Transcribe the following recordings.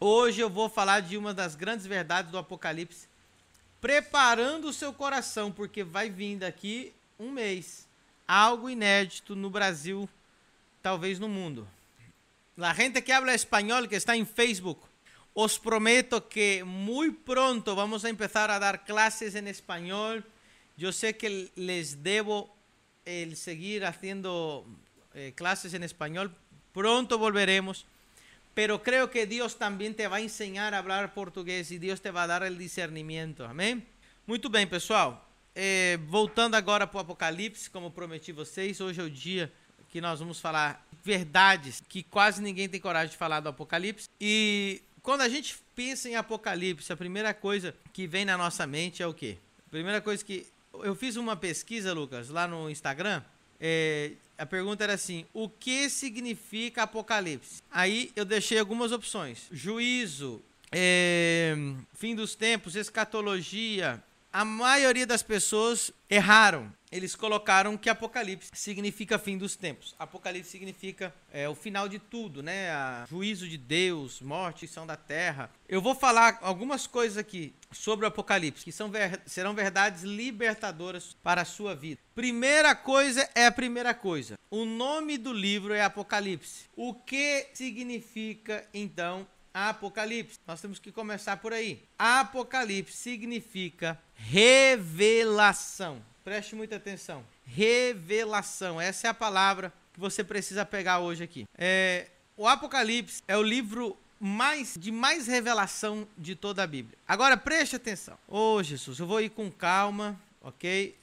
Hoje eu vou falar de uma das grandes verdades do Apocalipse, preparando o seu coração, porque vai vir daqui um mês algo inédito no Brasil, talvez no mundo. La gente que habla español, que está en Facebook, os prometo que muy pronto vamos a empezar a dar clases en español. Yo sé que les debo el seguir haciendo eh, en español. Pronto volveremos. Pero creo que Dios también te va a enseñar a hablar português e Deus te vai dar o discernimento. Amém? Muito bem, pessoal. É, voltando agora para o Apocalipse, como prometi vocês, hoje é o dia que nós vamos falar verdades que quase ninguém tem coragem de falar do Apocalipse. E quando a gente pensa em Apocalipse, a primeira coisa que vem na nossa mente é o quê? A primeira coisa que. Eu fiz uma pesquisa, Lucas, lá no Instagram. É, a pergunta era assim: o que significa Apocalipse? Aí eu deixei algumas opções: juízo, é, fim dos tempos, escatologia. A maioria das pessoas erraram eles colocaram que Apocalipse significa fim dos tempos. Apocalipse significa é, o final de tudo, né? A juízo de Deus, morte e são da terra. Eu vou falar algumas coisas aqui sobre o Apocalipse que são ver, serão verdades libertadoras para a sua vida. Primeira coisa é a primeira coisa. O nome do livro é Apocalipse. O que significa então Apocalipse. Nós temos que começar por aí. Apocalipse significa revelação. Preste muita atenção. Revelação. Essa é a palavra que você precisa pegar hoje aqui. É, o Apocalipse é o livro mais de mais revelação de toda a Bíblia. Agora preste atenção. Ô oh, Jesus, eu vou ir com calma, ok?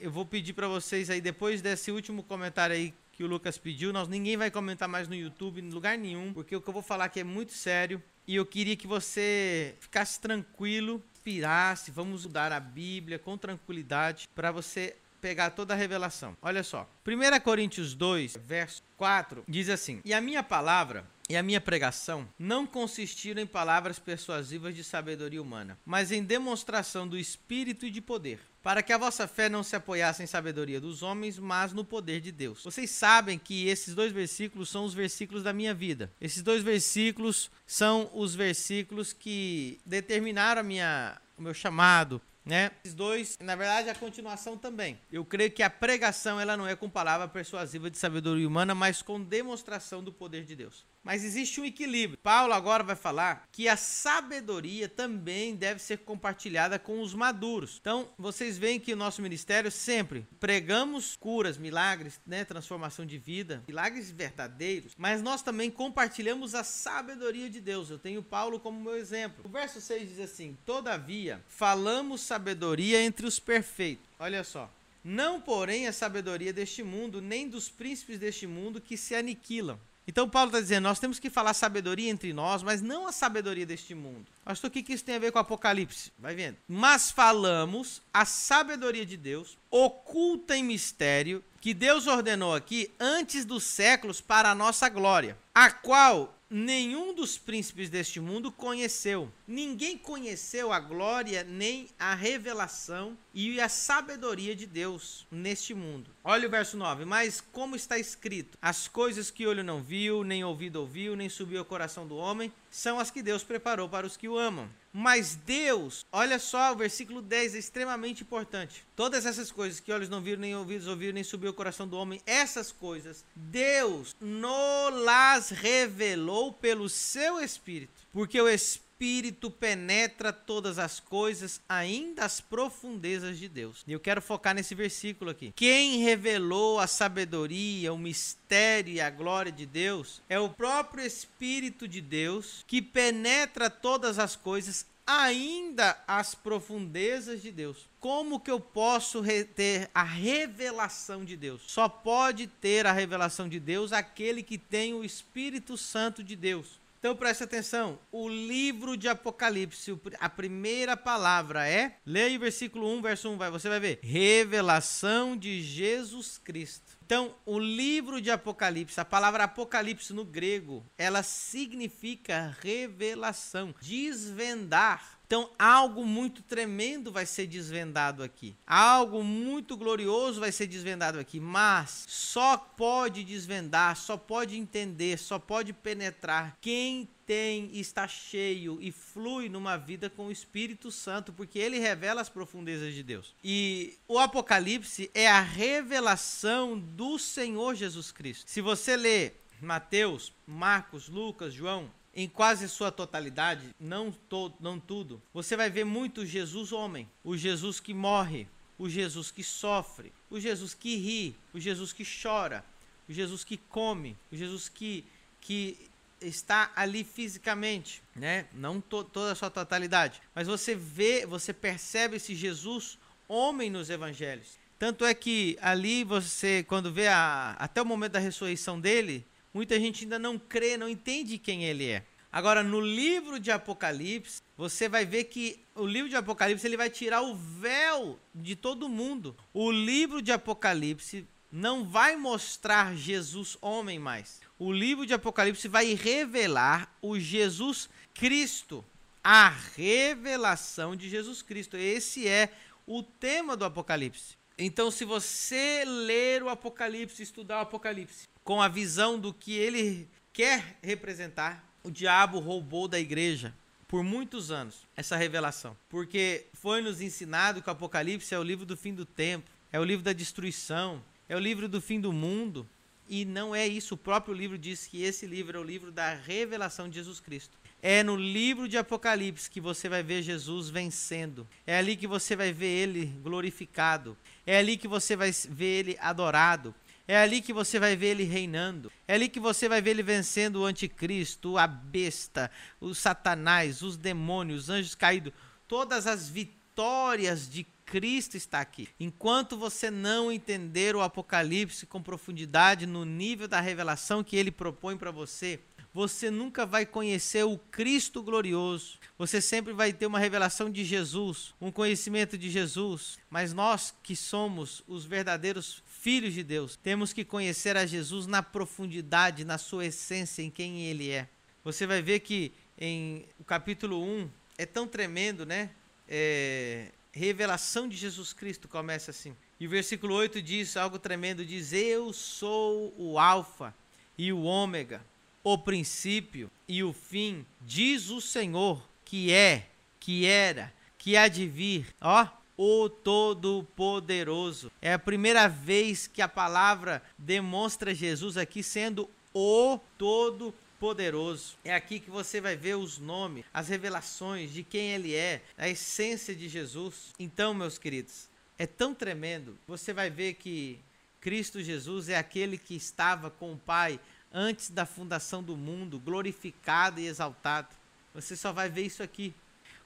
Eu vou pedir para vocês aí depois desse último comentário aí que o Lucas pediu, nós ninguém vai comentar mais no YouTube, em lugar nenhum, porque o que eu vou falar aqui é muito sério e eu queria que você ficasse tranquilo inspirasse, vamos estudar a Bíblia com tranquilidade para você pegar toda a revelação. Olha só. 1 Coríntios 2, verso 4, diz assim: E a minha palavra e a minha pregação não consistiram em palavras persuasivas de sabedoria humana, mas em demonstração do Espírito e de poder, para que a vossa fé não se apoiasse em sabedoria dos homens, mas no poder de Deus. Vocês sabem que esses dois versículos são os versículos da minha vida. Esses dois versículos são os versículos que determinaram a minha, o meu chamado, né? Esses dois, na verdade, a continuação também. Eu creio que a pregação ela não é com palavra persuasiva de sabedoria humana, mas com demonstração do poder de Deus. Mas existe um equilíbrio. Paulo agora vai falar que a sabedoria também deve ser compartilhada com os maduros. Então, vocês veem que o nosso ministério sempre pregamos curas, milagres, né, transformação de vida, milagres verdadeiros, mas nós também compartilhamos a sabedoria de Deus. Eu tenho Paulo como meu exemplo. O verso 6 diz assim: "Todavia, falamos sabedoria entre os perfeitos". Olha só. Não, porém, a sabedoria deste mundo, nem dos príncipes deste mundo que se aniquilam então Paulo está dizendo, nós temos que falar sabedoria entre nós, mas não a sabedoria deste mundo. Pastor, o que, que isso tem a ver com Apocalipse? Vai vendo. Mas falamos a sabedoria de Deus, oculta em mistério, que Deus ordenou aqui antes dos séculos para a nossa glória, a qual nenhum dos príncipes deste mundo conheceu. Ninguém conheceu a glória, nem a revelação e a sabedoria de Deus neste mundo. Olha o verso 9. Mas como está escrito: As coisas que olho não viu, nem ouvido ouviu, nem subiu ao coração do homem, são as que Deus preparou para os que o amam. Mas Deus, olha só, o versículo 10 é extremamente importante. Todas essas coisas que olhos não viram, nem ouvidos ouviram, nem subiu o coração do homem, essas coisas, Deus las revelou pelo seu Espírito. Porque o Espírito Espírito penetra todas as coisas, ainda as profundezas de Deus. E eu quero focar nesse versículo aqui. Quem revelou a sabedoria, o mistério e a glória de Deus é o próprio Espírito de Deus que penetra todas as coisas, ainda as profundezas de Deus. Como que eu posso ter a revelação de Deus? Só pode ter a revelação de Deus aquele que tem o Espírito Santo de Deus. Então preste atenção, o livro de Apocalipse, a primeira palavra é, leia o versículo 1, verso 1, vai, você vai ver, revelação de Jesus Cristo. Então, o livro de Apocalipse, a palavra Apocalipse no grego, ela significa revelação, desvendar. Então, algo muito tremendo vai ser desvendado aqui. Algo muito glorioso vai ser desvendado aqui. Mas só pode desvendar, só pode entender, só pode penetrar quem tem, está cheio e flui numa vida com o Espírito Santo, porque ele revela as profundezas de Deus. E o Apocalipse é a revelação do Senhor Jesus Cristo. Se você lê Mateus, Marcos, Lucas, João, em quase sua totalidade, não, todo, não tudo, você vai ver muito Jesus homem, o Jesus que morre, o Jesus que sofre, o Jesus que ri, o Jesus que chora, o Jesus que come, o Jesus que, que está ali fisicamente, né? Não to, toda a sua totalidade, mas você vê, você percebe esse Jesus homem nos evangelhos. Tanto é que ali você, quando vê a, até o momento da ressurreição dele, muita gente ainda não crê, não entende quem ele é. Agora, no livro de Apocalipse, você vai ver que o livro de Apocalipse ele vai tirar o véu de todo mundo. O livro de Apocalipse não vai mostrar Jesus homem mais. O livro de Apocalipse vai revelar o Jesus Cristo, a revelação de Jesus Cristo. Esse é o tema do Apocalipse. Então, se você ler o Apocalipse, estudar o Apocalipse com a visão do que ele quer representar, o diabo roubou da igreja por muitos anos essa revelação, porque foi nos ensinado que o Apocalipse é o livro do fim do tempo, é o livro da destruição, é o livro do fim do mundo, e não é isso. O próprio livro diz que esse livro é o livro da revelação de Jesus Cristo. É no livro de Apocalipse que você vai ver Jesus vencendo. É ali que você vai ver ele glorificado. É ali que você vai ver ele adorado. É ali que você vai ver ele reinando. É ali que você vai ver ele vencendo o anticristo, a besta, o satanás, os demônios, os anjos caídos. Todas as vitórias de Cristo está aqui. Enquanto você não entender o Apocalipse com profundidade no nível da revelação que ele propõe para você, você nunca vai conhecer o Cristo glorioso. Você sempre vai ter uma revelação de Jesus, um conhecimento de Jesus. Mas nós que somos os verdadeiros filhos de Deus, temos que conhecer a Jesus na profundidade, na sua essência, em quem ele é. Você vai ver que em o capítulo 1 é tão tremendo, né? É, revelação de Jesus Cristo começa assim. E o versículo 8 diz algo tremendo: diz, Eu sou o Alfa e o Ômega o princípio e o fim, diz o Senhor, que é, que era, que há de vir. Ó, o Todo-Poderoso. É a primeira vez que a palavra demonstra Jesus aqui sendo o Todo-Poderoso. É aqui que você vai ver os nomes, as revelações de quem ele é, a essência de Jesus. Então, meus queridos, é tão tremendo. Você vai ver que Cristo Jesus é aquele que estava com o Pai antes da fundação do mundo, glorificado e exaltado. Você só vai ver isso aqui.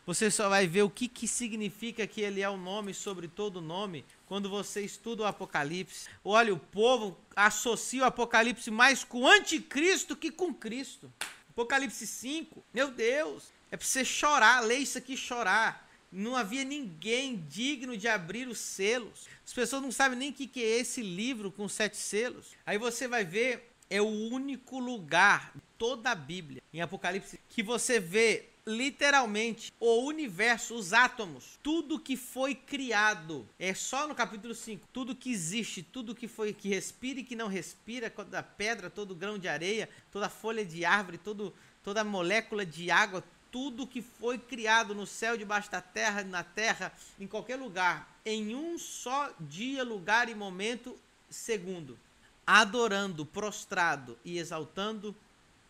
Você só vai ver o que, que significa que ele é o nome sobre todo nome quando você estuda o Apocalipse. Olha, o povo associa o Apocalipse mais com o anticristo que com Cristo. Apocalipse 5, meu Deus, é para você chorar, ler isso aqui chorar. Não havia ninguém digno de abrir os selos. As pessoas não sabem nem o que, que é esse livro com sete selos. Aí você vai ver é o único lugar toda a Bíblia, em Apocalipse, que você vê literalmente o universo, os átomos, tudo que foi criado. É só no capítulo 5, tudo que existe, tudo que foi que respira e que não respira, toda pedra, todo grão de areia, toda folha de árvore, todo, toda molécula de água, tudo que foi criado no céu, debaixo da terra, na terra, em qualquer lugar, em um só dia, lugar e momento, segundo adorando, prostrado e exaltando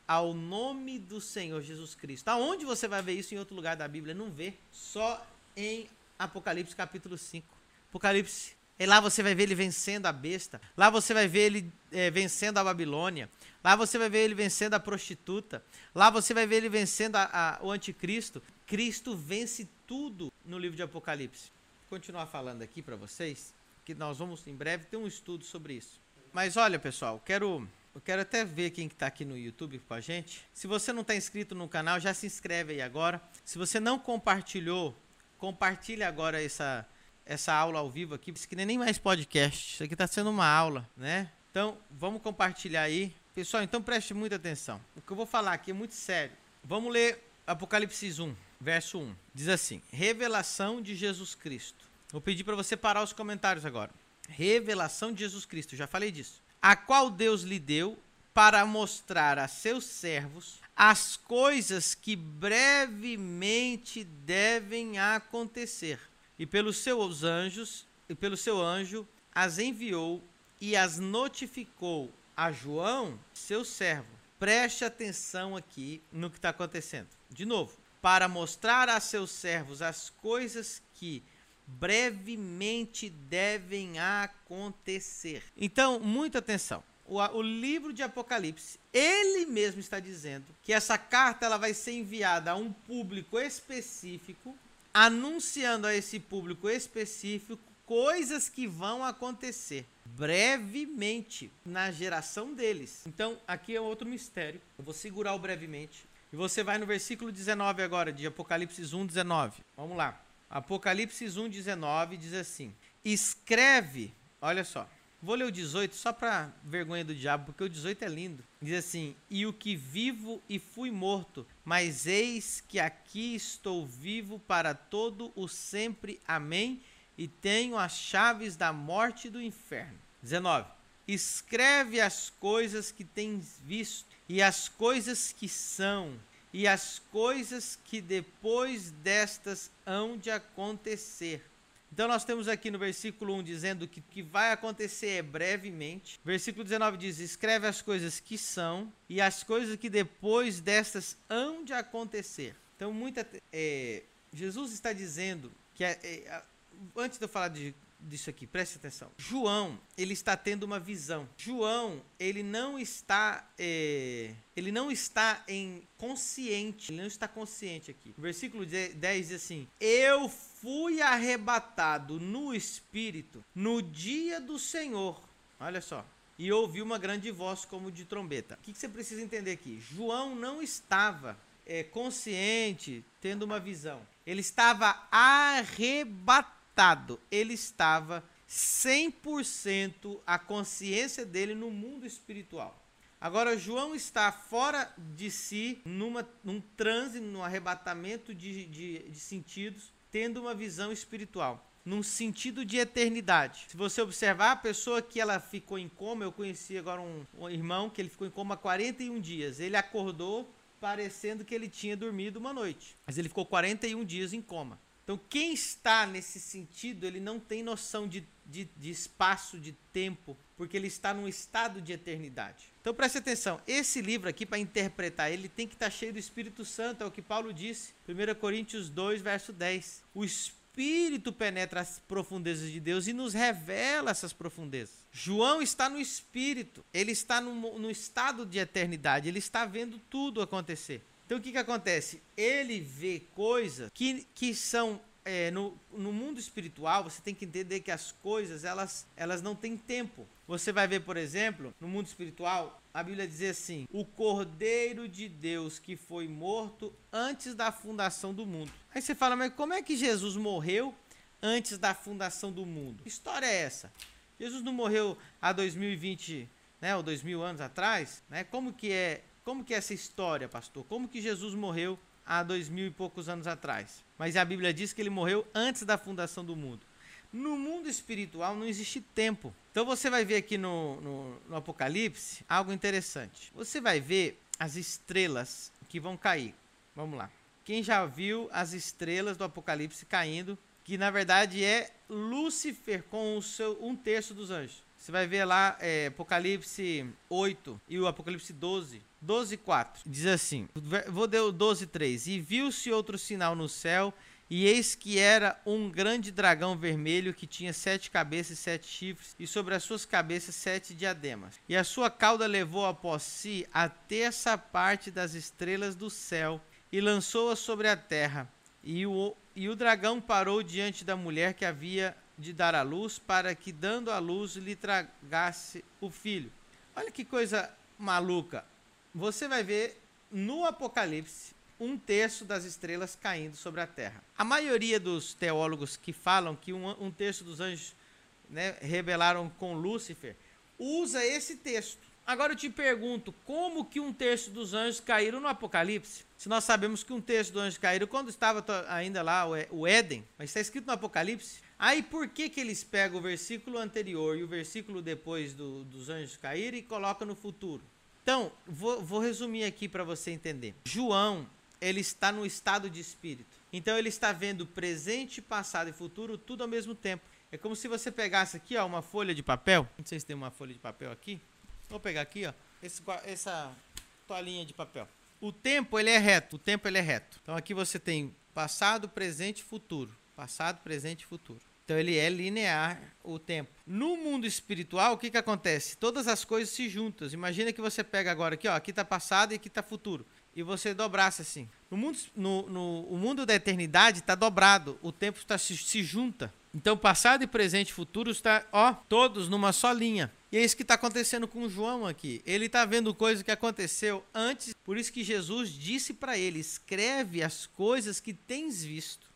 ao nome do Senhor Jesus Cristo. Aonde você vai ver isso em outro lugar da Bíblia? Não vê. Só em Apocalipse capítulo 5. Apocalipse. E lá você vai ver ele vencendo a besta. Lá você vai ver ele é, vencendo a Babilônia. Lá você vai ver ele vencendo a prostituta. Lá você vai ver ele vencendo a, a, o anticristo. Cristo vence tudo no livro de Apocalipse. Vou continuar falando aqui para vocês, que nós vamos em breve ter um estudo sobre isso. Mas olha, pessoal, quero eu quero até ver quem está aqui no YouTube com a gente. Se você não está inscrito no canal, já se inscreve aí agora. Se você não compartilhou, compartilhe agora essa, essa aula ao vivo aqui. Isso aqui nem mais podcast. Isso aqui está sendo uma aula, né? Então, vamos compartilhar aí. Pessoal, então preste muita atenção. O que eu vou falar aqui é muito sério. Vamos ler Apocalipse 1, verso 1. Diz assim: Revelação de Jesus Cristo. Vou pedir para você parar os comentários agora revelação de Jesus Cristo, já falei disso, a qual Deus lhe deu para mostrar a seus servos as coisas que brevemente devem acontecer. E pelos seus anjos, e pelo seu anjo, as enviou e as notificou a João, seu servo. Preste atenção aqui no que está acontecendo. De novo, para mostrar a seus servos as coisas que brevemente devem acontecer. Então, muita atenção. O, o, livro de Apocalipse, ele mesmo está dizendo que essa carta ela vai ser enviada a um público específico, anunciando a esse público específico coisas que vão acontecer brevemente na geração deles. Então, aqui é outro mistério. Eu vou segurar o brevemente. E você vai no versículo 19 agora, de Apocalipse 1, 19. Vamos lá. Apocalipse 1, 19 diz assim: Escreve, olha só. Vou ler o 18 só para vergonha do diabo, porque o 18 é lindo. Diz assim: E o que vivo e fui morto, mas eis que aqui estou vivo para todo o sempre. Amém e tenho as chaves da morte e do inferno. 19. Escreve as coisas que tens visto, e as coisas que são, e as coisas que depois destas hão de acontecer. Então nós temos aqui no versículo 1 dizendo que o que vai acontecer é brevemente. Versículo 19 diz: escreve as coisas que são e as coisas que depois destas hão de acontecer. Então, muita, é, Jesus está dizendo que é, é, antes de eu falar de, disso aqui, preste atenção. João, ele está tendo uma visão. João, ele não está, é, ele não está em consciente, ele não está consciente aqui. O versículo 10 diz assim: Eu fui arrebatado no espírito no dia do Senhor. Olha só. E ouvi uma grande voz como de trombeta. O que, que você precisa entender aqui? João não estava é, consciente, tendo uma visão. Ele estava arrebatado ele estava 100% a consciência dele no mundo espiritual. Agora, João está fora de si, numa, num transe, num arrebatamento de, de, de sentidos, tendo uma visão espiritual num sentido de eternidade. Se você observar a pessoa que ela ficou em coma, eu conheci agora um, um, irmão que ele ficou em coma 41 dias. Ele acordou parecendo que ele tinha dormido uma noite, mas ele ficou 41 dias em coma. Então, quem está nesse sentido, ele não tem noção de, de, de, espaço, de tempo, porque ele está num estado de eternidade. Então, preste atenção: esse livro aqui, para interpretar, ele tem que estar cheio do Espírito Santo, é o que Paulo disse, 1 Coríntios 2, verso 10. O Espírito penetra as profundezas de Deus e nos revela essas profundezas. João está no Espírito, ele está no, no estado de eternidade, ele está vendo tudo acontecer. Então o que, que acontece? Ele vê coisas que, que são é, no, no mundo espiritual, você tem que entender que as coisas elas, elas não têm tempo. Você vai ver, por exemplo, no mundo espiritual, a Bíblia diz assim: o Cordeiro de Deus que foi morto antes da fundação do mundo. Aí você fala, mas como é que Jesus morreu antes da fundação do mundo? Que história é essa? Jesus não morreu há 2020, né, ou 2000 anos atrás, né? Como que é como que é essa história, pastor? Como que Jesus morreu há dois mil e poucos anos atrás? Mas a Bíblia diz que ele morreu antes da fundação do mundo. No mundo espiritual não existe tempo. Então você vai ver aqui no, no, no Apocalipse algo interessante. Você vai ver as estrelas que vão cair. Vamos lá. Quem já viu as estrelas do Apocalipse caindo, que na verdade é Lúcifer com o seu um terço dos anjos. Você vai ver lá é, Apocalipse 8 e o Apocalipse 12. 12, 4. Diz assim: Vou dar o 12, 3. E viu-se outro sinal no céu, e eis que era um grande dragão vermelho que tinha sete cabeças e sete chifres, e sobre as suas cabeças sete diademas. E a sua cauda levou após si a terça parte das estrelas do céu, e lançou-a sobre a terra. E o, e o dragão parou diante da mulher que havia de dar à luz, para que, dando à luz, lhe tragasse o filho. Olha que coisa maluca. Você vai ver no Apocalipse um terço das estrelas caindo sobre a terra. A maioria dos teólogos que falam que um, um terço dos anjos né, rebelaram com Lúcifer usa esse texto. Agora eu te pergunto, como que um terço dos anjos caíram no Apocalipse? Se nós sabemos que um terço dos anjos caíram quando estava ainda lá o Éden, mas está escrito no Apocalipse. Aí por que, que eles pegam o versículo anterior e o versículo depois do, dos anjos caírem e colocam no futuro? Então, vou, vou resumir aqui para você entender. João, ele está no estado de espírito. Então, ele está vendo presente, passado e futuro tudo ao mesmo tempo. É como se você pegasse aqui, ó, uma folha de papel. Não sei se tem uma folha de papel aqui. Vou pegar aqui, ó, esse, essa toalhinha de papel. O tempo ele é reto, o tempo ele é reto. Então aqui você tem passado, presente e futuro. Passado, presente e futuro. Então ele é linear o tempo. No mundo espiritual, o que, que acontece? Todas as coisas se juntam. Imagina que você pega agora aqui, ó, aqui está passado e aqui está futuro. E você dobrasse assim. No mundo, no, no o mundo da eternidade está dobrado. O tempo está se, se junta. Então, passado e presente e futuro está, ó, todos numa só linha. E é isso que está acontecendo com João aqui. Ele está vendo coisa que aconteceu antes, por isso que Jesus disse para ele: escreve as coisas que tens visto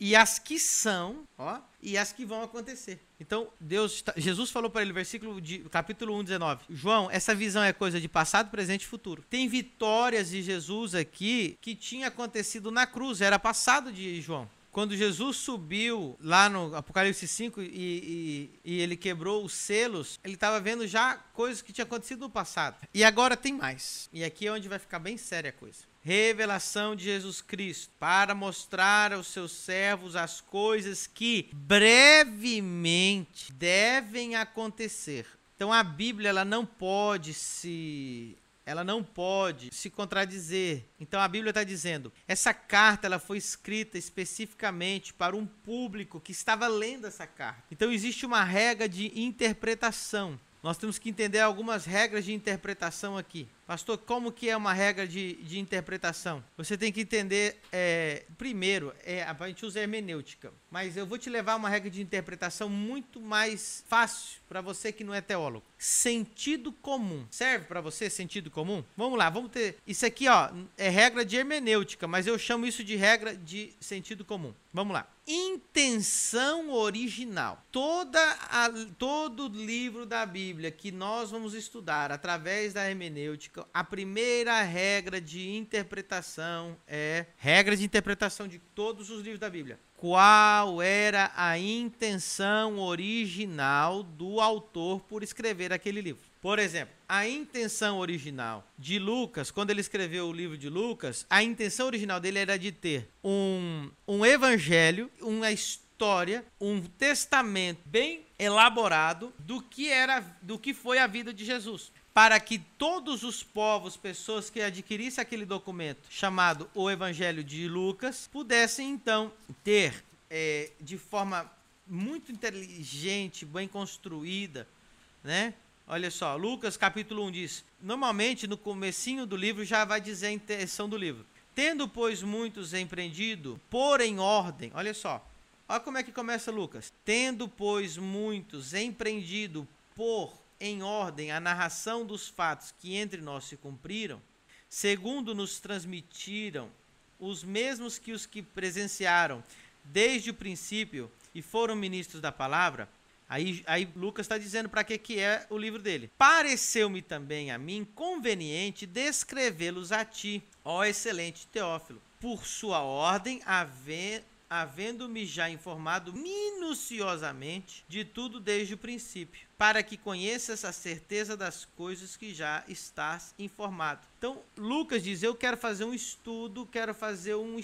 e as que são, ó, e as que vão acontecer. Então, Deus, Jesus falou para ele, versículo de capítulo 1, 19. João, essa visão é coisa de passado, presente e futuro. Tem vitórias de Jesus aqui que tinha acontecido na cruz, era passado de João quando Jesus subiu lá no Apocalipse 5 e, e, e ele quebrou os selos, ele estava vendo já coisas que tinham acontecido no passado. E agora tem mais. E aqui é onde vai ficar bem séria a coisa. Revelação de Jesus Cristo para mostrar aos seus servos as coisas que brevemente devem acontecer. Então a Bíblia ela não pode se ela não pode se contradizer. Então a Bíblia está dizendo: essa carta ela foi escrita especificamente para um público que estava lendo essa carta. Então existe uma regra de interpretação. Nós temos que entender algumas regras de interpretação aqui. Pastor, como que é uma regra de, de interpretação? Você tem que entender, é, primeiro, é, a gente usa hermenêutica, mas eu vou te levar uma regra de interpretação muito mais fácil para você que não é teólogo. Sentido comum. Serve para você sentido comum? Vamos lá, vamos ter. Isso aqui, ó, é regra de hermenêutica, mas eu chamo isso de regra de sentido comum. Vamos lá. Intenção original. Toda a, todo livro da Bíblia que nós vamos estudar através da hermenêutica a primeira regra de interpretação é regra de interpretação de todos os livros da Bíblia. Qual era a intenção original do autor por escrever aquele livro? Por exemplo, a intenção original de Lucas, quando ele escreveu o livro de Lucas, a intenção original dele era de ter um, um evangelho, uma história, um testamento bem elaborado do que era, do que foi a vida de Jesus para que todos os povos, pessoas que adquirissem aquele documento chamado o Evangelho de Lucas, pudessem então ter é, de forma muito inteligente, bem construída, né? Olha só, Lucas capítulo 1 diz, normalmente no comecinho do livro já vai dizer a intenção do livro. Tendo, pois, muitos empreendido, por em ordem, olha só, olha como é que começa Lucas. Tendo, pois, muitos empreendido por em ordem a narração dos fatos que entre nós se cumpriram, segundo nos transmitiram os mesmos que os que presenciaram desde o princípio e foram ministros da palavra, aí, aí Lucas está dizendo para que, que é o livro dele. Pareceu-me também a mim conveniente descrevê-los a ti, ó excelente Teófilo, por sua ordem, havendo havendo-me já informado minuciosamente de tudo desde o princípio, para que conheças a certeza das coisas que já estás informado. Então, Lucas diz: Eu quero fazer um estudo, quero fazer um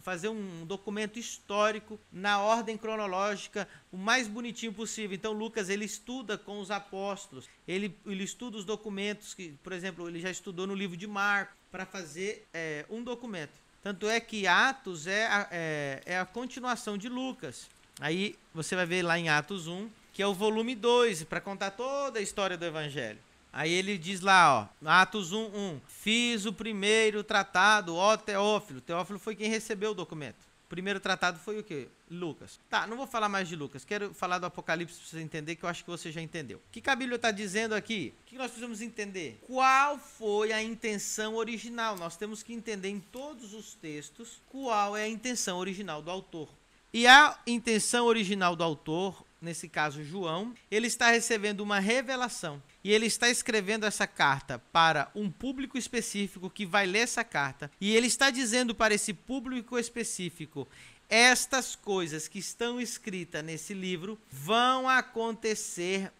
fazer um documento histórico na ordem cronológica o mais bonitinho possível. Então Lucas ele estuda com os apóstolos, ele, ele estuda os documentos que, por exemplo, ele já estudou no livro de Marcos para fazer é, um documento. Tanto é que Atos é a, é, é a continuação de Lucas. Aí você vai ver lá em Atos 1, que é o volume 2, para contar toda a história do Evangelho. Aí ele diz lá, ó, Atos 1, 1, fiz o primeiro tratado, ó Teófilo. Teófilo foi quem recebeu o documento. Primeiro tratado foi o quê? Lucas. Tá, não vou falar mais de Lucas. Quero falar do Apocalipse para você entender, que eu acho que você já entendeu. O que, que a Bíblia está dizendo aqui? O que nós precisamos entender? Qual foi a intenção original? Nós temos que entender em todos os textos qual é a intenção original do autor. E a intenção original do autor, nesse caso João, ele está recebendo uma revelação. E ele está escrevendo essa carta para um público específico que vai ler essa carta. E ele está dizendo para esse público específico: estas coisas que estão escritas nesse livro vão acontecer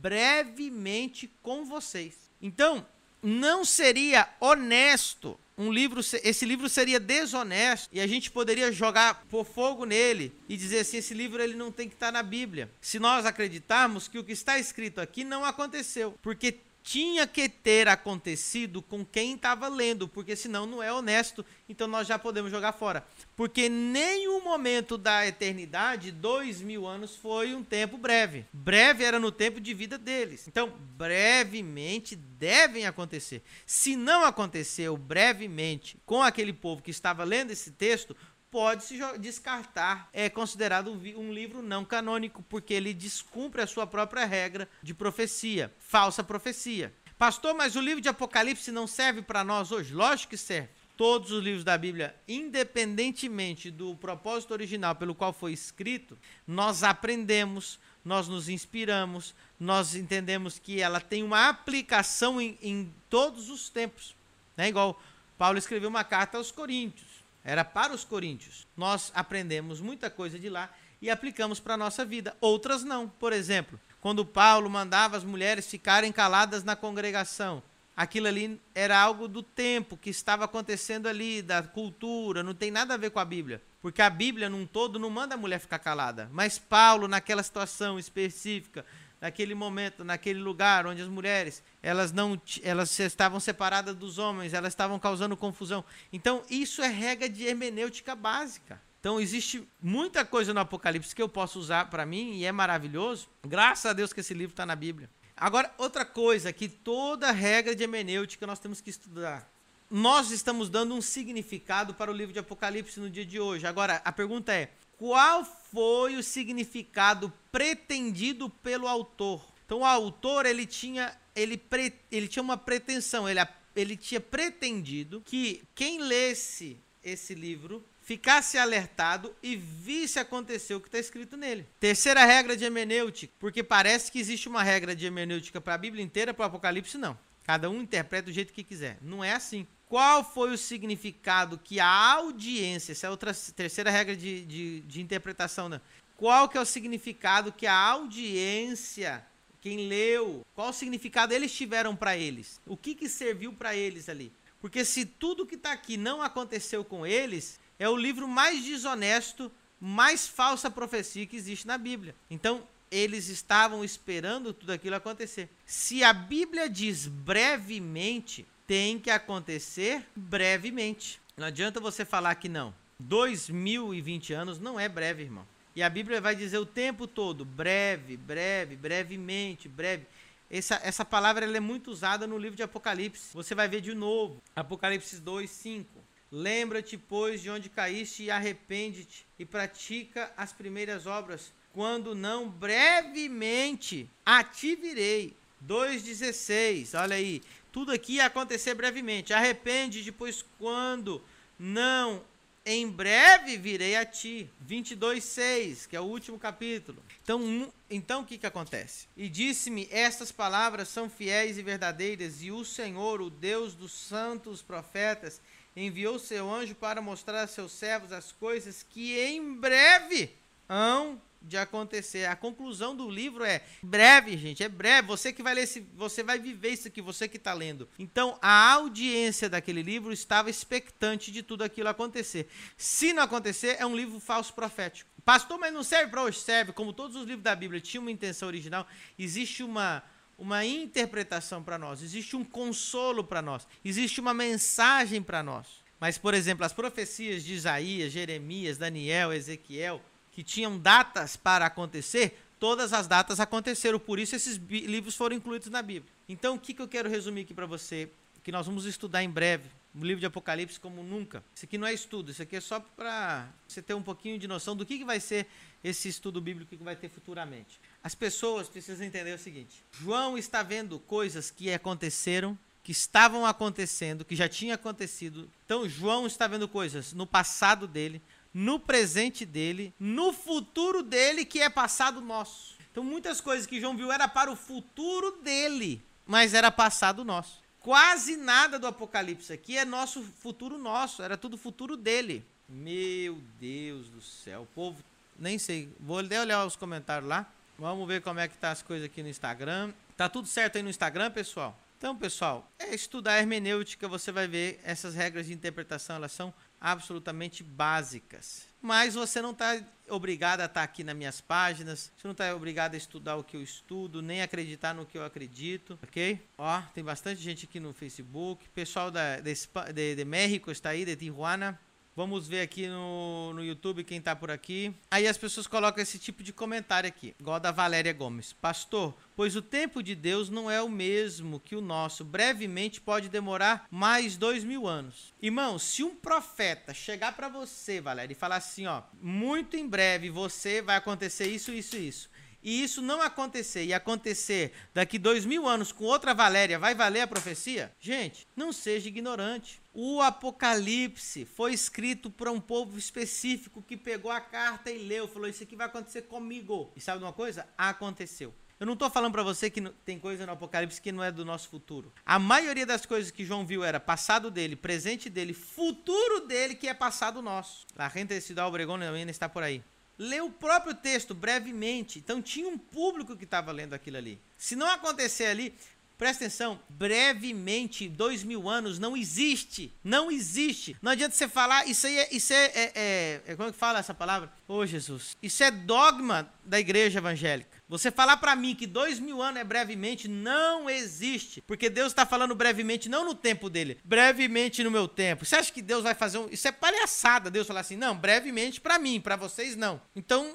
brevemente com vocês. Então, não seria honesto um livro, esse livro seria desonesto e a gente poderia jogar por fogo nele e dizer assim, esse livro ele não tem que estar na Bíblia. Se nós acreditarmos que o que está escrito aqui não aconteceu, porque tinha que ter acontecido com quem estava lendo, porque senão não é honesto, então nós já podemos jogar fora. Porque nenhum momento da eternidade, dois mil anos, foi um tempo breve. Breve era no tempo de vida deles. Então, brevemente devem acontecer. Se não aconteceu brevemente com aquele povo que estava lendo esse texto, pode-se descartar. É considerado um livro não canônico, porque ele descumpre a sua própria regra de profecia, falsa profecia. Pastor, mas o livro de Apocalipse não serve para nós hoje? Lógico que serve. Todos os livros da Bíblia, independentemente do propósito original pelo qual foi escrito, nós aprendemos, nós nos inspiramos, nós entendemos que ela tem uma aplicação em, em todos os tempos. É igual Paulo escreveu uma carta aos Coríntios era para os coríntios. Nós aprendemos muita coisa de lá e aplicamos para a nossa vida. Outras não. Por exemplo, quando Paulo mandava as mulheres ficarem caladas na congregação, aquilo ali era algo do tempo que estava acontecendo ali, da cultura, não tem nada a ver com a Bíblia. Porque a Bíblia, num todo, não manda a mulher ficar calada. Mas Paulo, naquela situação específica, naquele momento, naquele lugar onde as mulheres elas não elas estavam separadas dos homens, elas estavam causando confusão. Então, isso é regra de hermenêutica básica. Então, existe muita coisa no Apocalipse que eu posso usar para mim e é maravilhoso. Graças a Deus que esse livro está na Bíblia. Agora, outra coisa que toda regra de hermenêutica nós temos que estudar. Nós estamos dando um significado para o livro de Apocalipse no dia de hoje. Agora, a pergunta é: qual foi o significado pretendido pelo autor. Então o autor ele tinha ele, pre, ele tinha uma pretensão, ele, ele tinha pretendido que quem lesse esse livro ficasse alertado e visse acontecer o que está escrito nele. Terceira regra de hermenêutica, porque parece que existe uma regra de hermenêutica para a Bíblia inteira, para o Apocalipse não. Cada um interpreta do jeito que quiser. Não é assim. Qual foi o significado que a audiência, essa é outra terceira regra de, de, de interpretação, né? qual que é o significado que a audiência, quem leu, qual significado eles tiveram para eles? O que, que serviu para eles ali? Porque se tudo que está aqui não aconteceu com eles, é o livro mais desonesto, mais falsa profecia que existe na Bíblia. Então, eles estavam esperando tudo aquilo acontecer. Se a Bíblia diz brevemente, tem que acontecer brevemente. Não adianta você falar que não. 2020 anos não é breve, irmão. E a Bíblia vai dizer o tempo todo, breve, breve, brevemente, breve. Essa, essa palavra ela é muito usada no livro de Apocalipse. Você vai ver de novo. Apocalipse 2, 5. Lembra-te, pois, de onde caíste e arrepende-te e pratica as primeiras obras, quando não brevemente a ti virei. 2,16. Olha aí. Tudo aqui ia acontecer brevemente. Arrepende pois quando não em breve virei a ti. 22:6, que é o último capítulo. Então, então o que que acontece? E disse-me: Estas palavras são fiéis e verdadeiras, e o Senhor, o Deus dos santos profetas, enviou seu anjo para mostrar a seus servos as coisas que em breve hão de acontecer. A conclusão do livro é breve, gente, é breve. Você que vai ler, esse, você vai viver isso aqui, você que está lendo. Então, a audiência daquele livro estava expectante de tudo aquilo acontecer. Se não acontecer, é um livro falso profético. Pastor, mas não serve para hoje? Serve. Como todos os livros da Bíblia tinham uma intenção original, existe uma uma interpretação para nós, existe um consolo para nós, existe uma mensagem para nós. Mas, por exemplo, as profecias de Isaías, Jeremias, Daniel, Ezequiel, que tinham datas para acontecer, todas as datas aconteceram, por isso esses livros foram incluídos na Bíblia. Então, o que, que eu quero resumir aqui para você, que nós vamos estudar em breve, o livro de Apocalipse como nunca. Isso aqui não é estudo, isso aqui é só para você ter um pouquinho de noção do que, que vai ser esse estudo bíblico que vai ter futuramente. As pessoas precisam entender o seguinte: João está vendo coisas que aconteceram, que estavam acontecendo, que já tinha acontecido. Então, João está vendo coisas no passado dele, no presente dele, no futuro dele, que é passado nosso. Então, muitas coisas que João viu era para o futuro dele, mas era passado nosso. Quase nada do Apocalipse aqui é nosso futuro nosso, era tudo futuro dele. Meu Deus do céu, o povo, nem sei, vou até olhar os comentários lá. Vamos ver como é que tá as coisas aqui no Instagram. Tá tudo certo aí no Instagram, pessoal? Então, pessoal, é estudar hermenêutica, você vai ver essas regras de interpretação, elas são absolutamente básicas. Mas você não está obrigado a estar tá aqui nas minhas páginas, você não está obrigado a estudar o que eu estudo, nem acreditar no que eu acredito, ok? Ó, tem bastante gente aqui no Facebook, pessoal da, de, de, de México está aí, de Tijuana. Vamos ver aqui no, no YouTube quem está por aqui. Aí as pessoas colocam esse tipo de comentário aqui, igual da Valéria Gomes. Pastor, pois o tempo de Deus não é o mesmo que o nosso. Brevemente pode demorar mais dois mil anos. Irmão, se um profeta chegar para você, Valéria, e falar assim, ó, muito em breve você vai acontecer isso, isso, isso e isso não acontecer e acontecer daqui dois mil anos com outra Valéria, vai valer a profecia? Gente, não seja ignorante. O Apocalipse foi escrito para um povo específico que pegou a carta e leu, falou: Isso aqui vai acontecer comigo. E sabe de uma coisa? Aconteceu. Eu não estou falando para você que tem coisa no Apocalipse que não é do nosso futuro. A maioria das coisas que João viu era passado dele, presente dele, futuro dele, que é passado nosso. A renta de Cidade Obregón ainda está por aí leu o próprio texto brevemente. Então tinha um público que estava lendo aquilo ali. Se não acontecer ali, presta atenção, brevemente, dois mil anos, não existe. Não existe. Não adianta você falar, isso aí é. Isso é, é, é, é como é que fala essa palavra? Ô oh, Jesus. Isso é dogma da igreja evangélica. Você falar para mim que dois mil anos é brevemente, não existe. Porque Deus está falando brevemente, não no tempo dele, brevemente no meu tempo. Você acha que Deus vai fazer um. Isso é palhaçada, Deus falar assim, não, brevemente para mim, para vocês não. Então,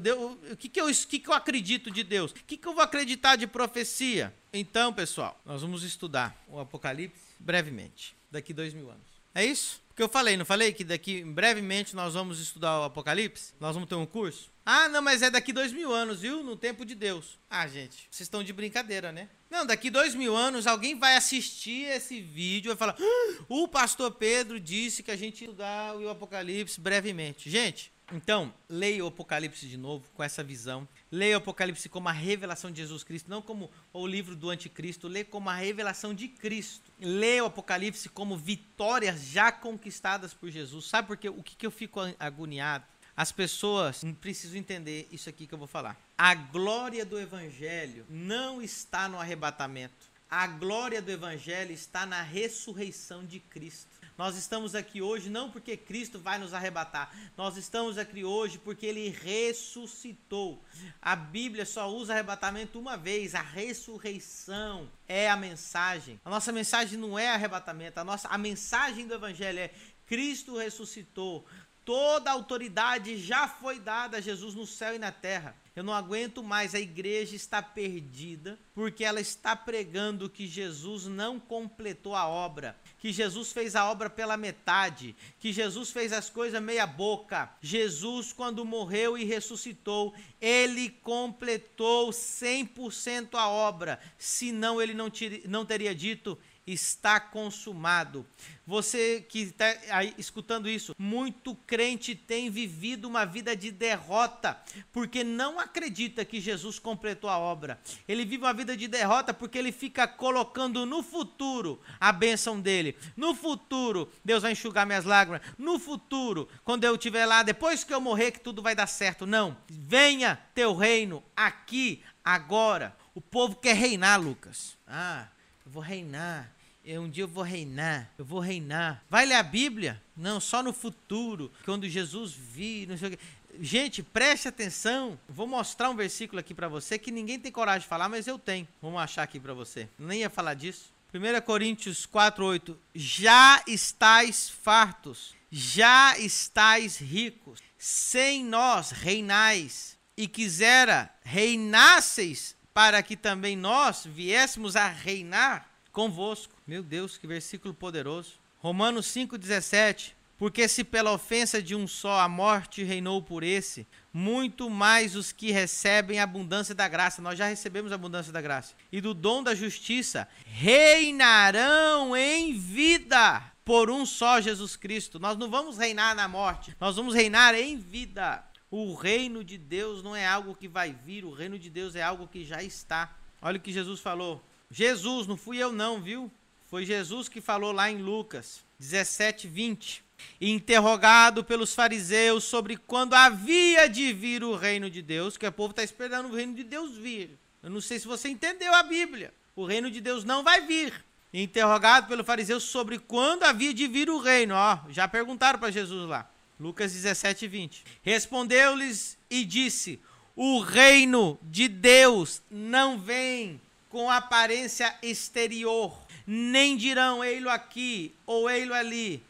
Deus, o que, que, eu, que, que eu acredito de Deus? O que, que eu vou acreditar de profecia? Então, pessoal, nós vamos estudar o Apocalipse brevemente, daqui dois mil anos. É isso? Porque eu falei, não falei que daqui brevemente nós vamos estudar o Apocalipse? Nós vamos ter um curso? Ah, não, mas é daqui dois mil anos, viu? No tempo de Deus. Ah, gente, vocês estão de brincadeira, né? Não, daqui dois mil anos alguém vai assistir esse vídeo e falar: ah, o pastor Pedro disse que a gente ia estudar o Apocalipse brevemente. Gente, então, leia o Apocalipse de novo com essa visão. Leia o Apocalipse como a revelação de Jesus Cristo, não como o livro do anticristo. Leia como a revelação de Cristo. Leia o Apocalipse como vitórias já conquistadas por Jesus. Sabe por quê? O que, que eu fico agoniado? As pessoas precisam entender isso aqui que eu vou falar. A glória do evangelho não está no arrebatamento. A glória do evangelho está na ressurreição de Cristo. Nós estamos aqui hoje não porque Cristo vai nos arrebatar. Nós estamos aqui hoje porque ele ressuscitou. A Bíblia só usa arrebatamento uma vez. A ressurreição é a mensagem. A nossa mensagem não é arrebatamento. A nossa a mensagem do evangelho é Cristo ressuscitou. Toda a autoridade já foi dada a Jesus no céu e na terra. Eu não aguento mais, a igreja está perdida, porque ela está pregando que Jesus não completou a obra, que Jesus fez a obra pela metade, que Jesus fez as coisas meia boca. Jesus, quando morreu e ressuscitou, ele completou 100% a obra, senão ele não, não teria dito está consumado. Você que está escutando isso, muito crente tem vivido uma vida de derrota, porque não acredita que Jesus completou a obra. Ele vive uma vida de derrota porque ele fica colocando no futuro a bênção dele. No futuro, Deus vai enxugar minhas lágrimas. No futuro, quando eu estiver lá, depois que eu morrer, que tudo vai dar certo. Não. Venha teu reino aqui, agora. O povo quer reinar, Lucas. Ah, eu vou reinar eu, um dia eu vou reinar, eu vou reinar. Vai ler a Bíblia? Não, só no futuro, quando Jesus vir, não sei o quê. Gente, preste atenção. Vou mostrar um versículo aqui para você que ninguém tem coragem de falar, mas eu tenho. Vamos achar aqui para você. Nem ia falar disso. 1 Coríntios 4:8. Já estáis fartos, já estáis ricos, sem nós reinais, e quisera reinasseis para que também nós viéssemos a reinar convosco. Meu Deus, que versículo poderoso. Romanos 5,17. Porque se pela ofensa de um só a morte reinou por esse, muito mais os que recebem a abundância da graça, nós já recebemos a abundância da graça, e do dom da justiça, reinarão em vida por um só Jesus Cristo. Nós não vamos reinar na morte, nós vamos reinar em vida. O reino de Deus não é algo que vai vir, o reino de Deus é algo que já está. Olha o que Jesus falou. Jesus, não fui eu não, viu? Foi Jesus que falou lá em Lucas 17, 20. Interrogado pelos fariseus sobre quando havia de vir o reino de Deus, que o povo está esperando o reino de Deus vir. Eu não sei se você entendeu a Bíblia. O reino de Deus não vai vir. Interrogado pelo fariseu sobre quando havia de vir o reino. Ó, já perguntaram para Jesus lá. Lucas 17, 20. Respondeu-lhes e disse: O reino de Deus não vem com aparência exterior, nem dirão ei-lo aqui ou ei-lo ali,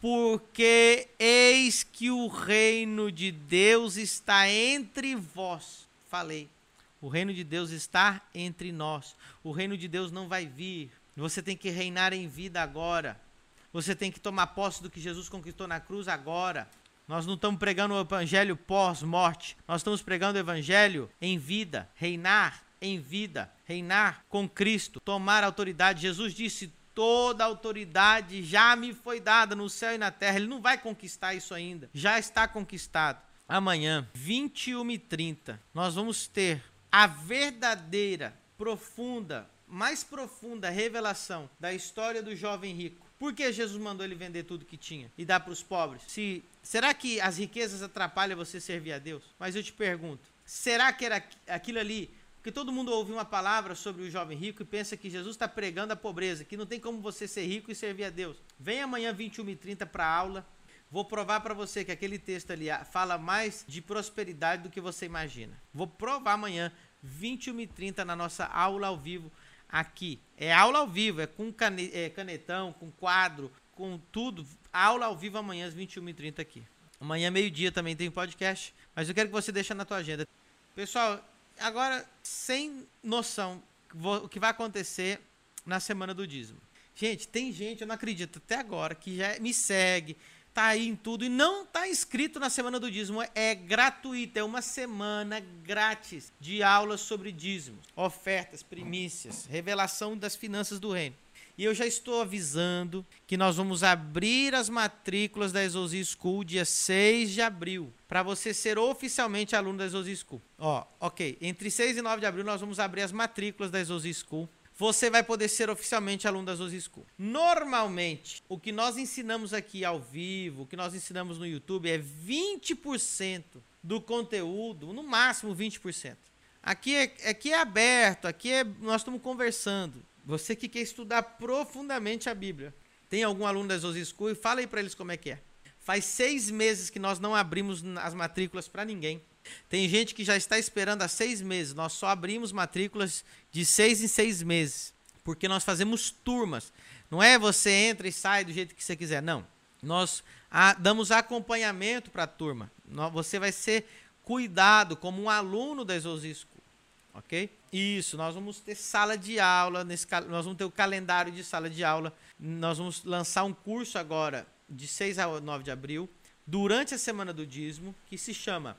porque eis que o reino de Deus está entre vós. Falei. O reino de Deus está entre nós. O reino de Deus não vai vir. Você tem que reinar em vida agora. Você tem que tomar posse do que Jesus conquistou na cruz agora. Nós não estamos pregando o evangelho pós-morte. Nós estamos pregando o evangelho em vida, reinar em vida, reinar com Cristo, tomar autoridade. Jesus disse: toda autoridade já me foi dada no céu e na terra. Ele não vai conquistar isso ainda. Já está conquistado. Amanhã, 21h30, nós vamos ter a verdadeira, profunda, mais profunda revelação da história do jovem rico. Por que Jesus mandou ele vender tudo que tinha e dar para os pobres? Se será que as riquezas atrapalham você servir a Deus? Mas eu te pergunto, será que era aquilo ali? Porque todo mundo ouve uma palavra sobre o jovem rico e pensa que Jesus está pregando a pobreza, que não tem como você ser rico e servir a Deus. Vem amanhã 21h30 para a aula. Vou provar para você que aquele texto ali fala mais de prosperidade do que você imagina. Vou provar amanhã, 21h30, na nossa aula ao vivo aqui. É aula ao vivo, é com é, canetão, com quadro, com tudo. Aula ao vivo amanhã às 21h30 aqui. Amanhã, meio-dia, também tem podcast. Mas eu quero que você deixe na tua agenda. Pessoal, agora, sem noção, o que vai acontecer na semana do dízimo. Gente, tem gente, eu não acredito até agora, que já me segue, tá aí em tudo e não tá inscrito na semana do dízimo. É gratuito, é uma semana grátis de aulas sobre dízimo, ofertas, primícias, revelação das finanças do reino. E eu já estou avisando que nós vamos abrir as matrículas da Exosi School dia 6 de abril, para você ser oficialmente aluno da Exosi School. Ó, ok, entre 6 e 9 de abril nós vamos abrir as matrículas da Exosi School você vai poder ser oficialmente aluno da Zozi School. Normalmente, o que nós ensinamos aqui ao vivo, o que nós ensinamos no YouTube é 20% do conteúdo, no máximo 20%. Aqui é, aqui é aberto, aqui é, nós estamos conversando. Você que quer estudar profundamente a Bíblia, tem algum aluno da Zozi School? Fala aí para eles como é que é. Faz seis meses que nós não abrimos as matrículas para ninguém. Tem gente que já está esperando há seis meses. Nós só abrimos matrículas de seis em seis meses. Porque nós fazemos turmas. Não é você entra e sai do jeito que você quiser. Não. Nós damos acompanhamento para a turma. Você vai ser cuidado como um aluno da Exosi School. Ok? Isso, nós vamos ter sala de aula, nesse, nós vamos ter o calendário de sala de aula. Nós vamos lançar um curso agora, de 6 a 9 de abril, durante a semana do dízimo, que se chama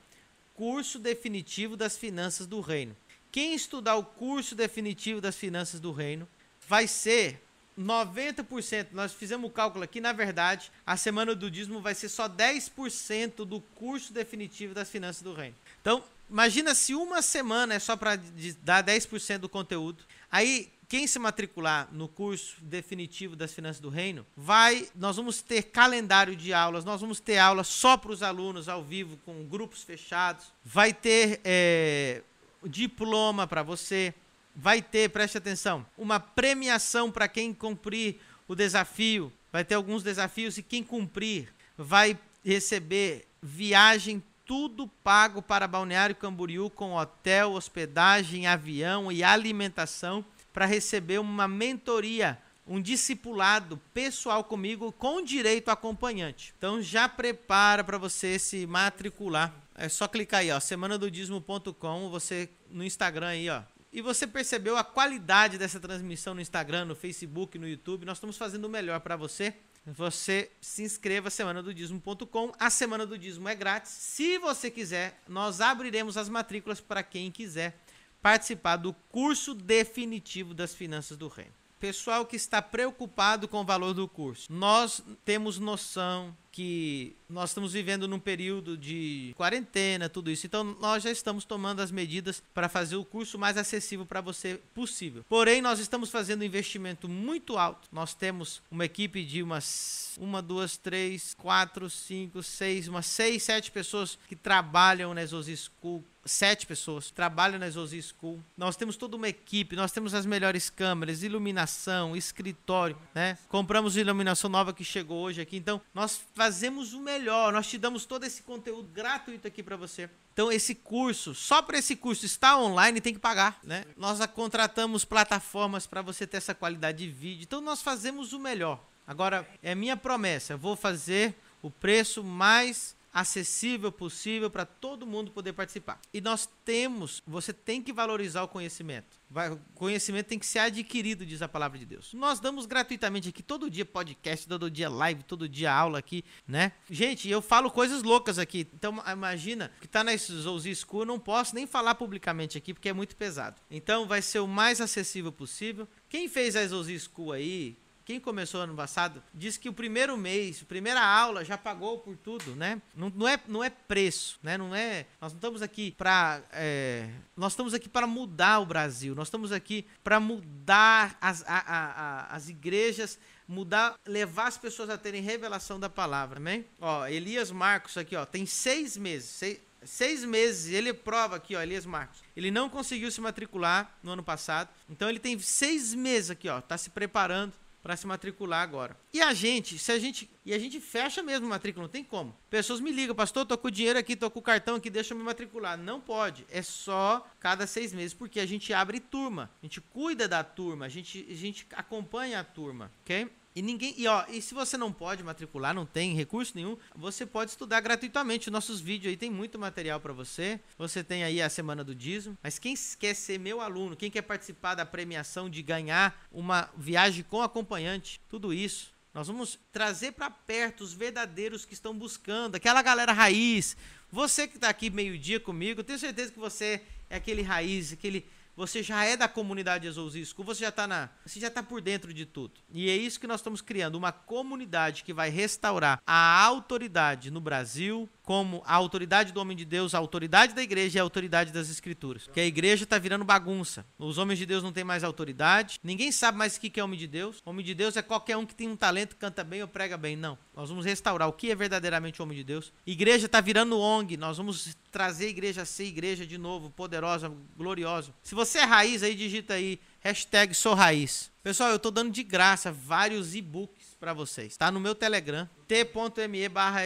curso definitivo das finanças do reino. Quem estudar o curso definitivo das finanças do reino vai ser 90%. Nós fizemos o cálculo aqui, na verdade, a semana do dízimo vai ser só 10% do curso definitivo das finanças do reino. Então, imagina se uma semana é só para dar 10% do conteúdo. Aí, quem se matricular no curso definitivo das finanças do reino, vai, nós vamos ter calendário de aulas, nós vamos ter aulas só para os alunos ao vivo com grupos fechados, vai ter é, diploma para você, vai ter, preste atenção, uma premiação para quem cumprir o desafio, vai ter alguns desafios e quem cumprir vai receber viagem tudo pago para Balneário Camboriú com hotel, hospedagem, avião e alimentação para receber uma mentoria, um discipulado pessoal comigo com direito acompanhante. Então já prepara para você se matricular. É só clicar aí, ó, semanadodismo.com, você no Instagram aí, ó. E você percebeu a qualidade dessa transmissão no Instagram, no Facebook, no YouTube? Nós estamos fazendo o melhor para você. Você se inscreva semanadodismo.com. A Semana do Dízimo é grátis. Se você quiser, nós abriremos as matrículas para quem quiser participar do curso definitivo das finanças do reino. Pessoal que está preocupado com o valor do curso, nós temos noção que nós estamos vivendo num período de quarentena, tudo isso. Então nós já estamos tomando as medidas para fazer o curso mais acessível para você possível. Porém, nós estamos fazendo um investimento muito alto. Nós temos uma equipe de umas uma, duas, três, quatro, cinco, seis, umas seis, sete pessoas que trabalham na Exos School sete pessoas trabalham na Exosi School. Nós temos toda uma equipe, nós temos as melhores câmeras, iluminação, escritório, né? Compramos iluminação nova que chegou hoje aqui. Então, nós fazemos o melhor, nós te damos todo esse conteúdo gratuito aqui para você. Então, esse curso, só para esse curso estar online, tem que pagar, né? Nós contratamos plataformas para você ter essa qualidade de vídeo. Então, nós fazemos o melhor. Agora, é minha promessa, eu vou fazer o preço mais acessível possível para todo mundo poder participar. E nós temos, você tem que valorizar o conhecimento. O conhecimento tem que ser adquirido, diz a palavra de Deus. Nós damos gratuitamente aqui todo dia podcast, todo dia live, todo dia aula aqui, né? Gente, eu falo coisas loucas aqui. Então imagina que tá na Souzi School, não posso nem falar publicamente aqui porque é muito pesado. Então vai ser o mais acessível possível. Quem fez a Souzi School aí, quem começou ano passado, disse que o primeiro mês, a primeira aula já pagou por tudo, né? Não, não, é, não é preço, né? Não é. Nós não estamos aqui para. É, nós estamos aqui para mudar o Brasil. Nós estamos aqui para mudar as, a, a, a, as igrejas mudar, levar as pessoas a terem revelação da palavra, amém? Ó, Elias Marcos aqui, ó, tem seis meses, seis, seis meses, ele prova aqui, ó, Elias Marcos. Ele não conseguiu se matricular no ano passado, então ele tem seis meses aqui, ó, tá se preparando para se matricular agora. E a gente, se a gente. E a gente fecha mesmo a matrícula, não tem como. Pessoas me ligam, pastor, tô com o dinheiro aqui, tô com o cartão aqui, deixa eu me matricular. Não pode. É só cada seis meses, porque a gente abre turma. A gente cuida da turma, a gente, a gente acompanha a turma, ok? E ninguém. E ó, e se você não pode matricular, não tem recurso nenhum, você pode estudar gratuitamente. Nossos vídeos aí tem muito material para você. Você tem aí a semana do dízimo. Mas quem quer ser meu aluno, quem quer participar da premiação de ganhar uma viagem com acompanhante, tudo isso. Nós vamos trazer para perto os verdadeiros que estão buscando, aquela galera raiz. Você que está aqui meio-dia comigo, tenho certeza que você é aquele raiz, aquele você já é da comunidade Exousi School, você já está na, você já tá por dentro de tudo. E é isso que nós estamos criando, uma comunidade que vai restaurar a autoridade no Brasil, como a autoridade do homem de Deus, a autoridade da igreja e a autoridade das escrituras. Que a igreja está virando bagunça. Os homens de Deus não têm mais autoridade. Ninguém sabe mais o que é homem de Deus. Homem de Deus é qualquer um que tem um talento, canta bem ou prega bem. Não. Nós vamos restaurar o que é verdadeiramente homem de Deus. Igreja está virando ONG. Nós vamos trazer a igreja a ser igreja de novo, poderosa, gloriosa. Se você é raiz aí, digita aí hashtag sou raiz. Pessoal, eu estou dando de graça vários e-books para vocês. Está no meu Telegram, t.me barra.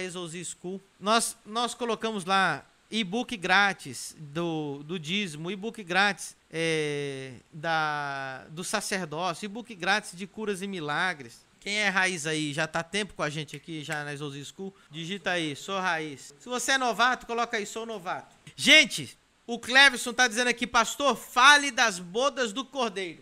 Nós, nós colocamos lá e-book grátis do, do dízimo, e-book grátis é, da, do sacerdócio, e-book grátis de curas e milagres. Quem é raiz aí, já está tempo com a gente aqui já na Exouzi School, digita aí, sou raiz. Se você é novato, coloca aí, sou novato. Gente, o Cleverson está dizendo aqui, pastor, fale das bodas do cordeiro.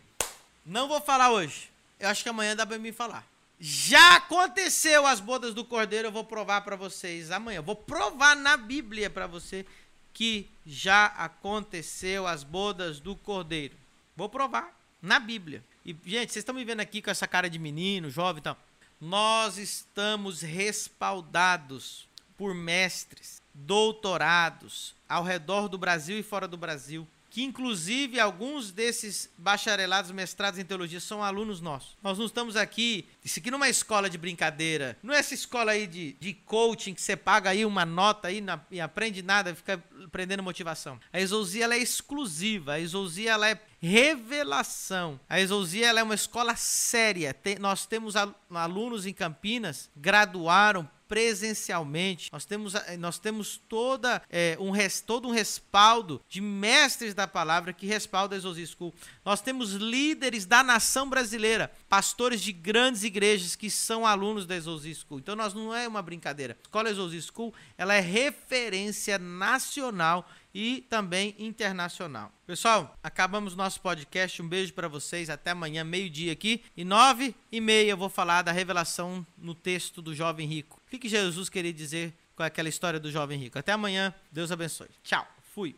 Não vou falar hoje. Eu acho que amanhã dá para me falar. Já aconteceu as bodas do cordeiro, eu vou provar para vocês amanhã. Vou provar na Bíblia para você que já aconteceu as bodas do cordeiro. Vou provar na Bíblia. E gente, vocês estão me vendo aqui com essa cara de menino, jovem, então. Nós estamos respaldados por mestres, doutorados ao redor do Brasil e fora do Brasil que inclusive alguns desses bacharelados, mestrados em teologia são alunos nossos. Nós não estamos aqui, isso aqui não é uma escola de brincadeira, não é essa escola aí de, de coaching que você paga aí uma nota aí na, e aprende nada, fica aprendendo motivação. A exousia ela é exclusiva, a exousia ela é revelação. A exousia é uma escola séria. Tem, nós temos alunos em Campinas, graduaram, presencialmente. Nós temos, eh, nós temos toda, é, um res, todo um respaldo de mestres da palavra que respalda a Exousi School. Nós temos líderes da nação brasileira, pastores de grandes igrejas que são alunos da Exousi School. Então, nós não é uma brincadeira. A Escola Exousi School ela é referência nacional e também internacional. Pessoal, acabamos nosso podcast. Um beijo para vocês. Até amanhã, meio-dia aqui. E nove e meia eu vou falar da revelação no texto do jovem rico. O que Jesus queria dizer com aquela história do jovem rico? Até amanhã. Deus abençoe. Tchau. Fui.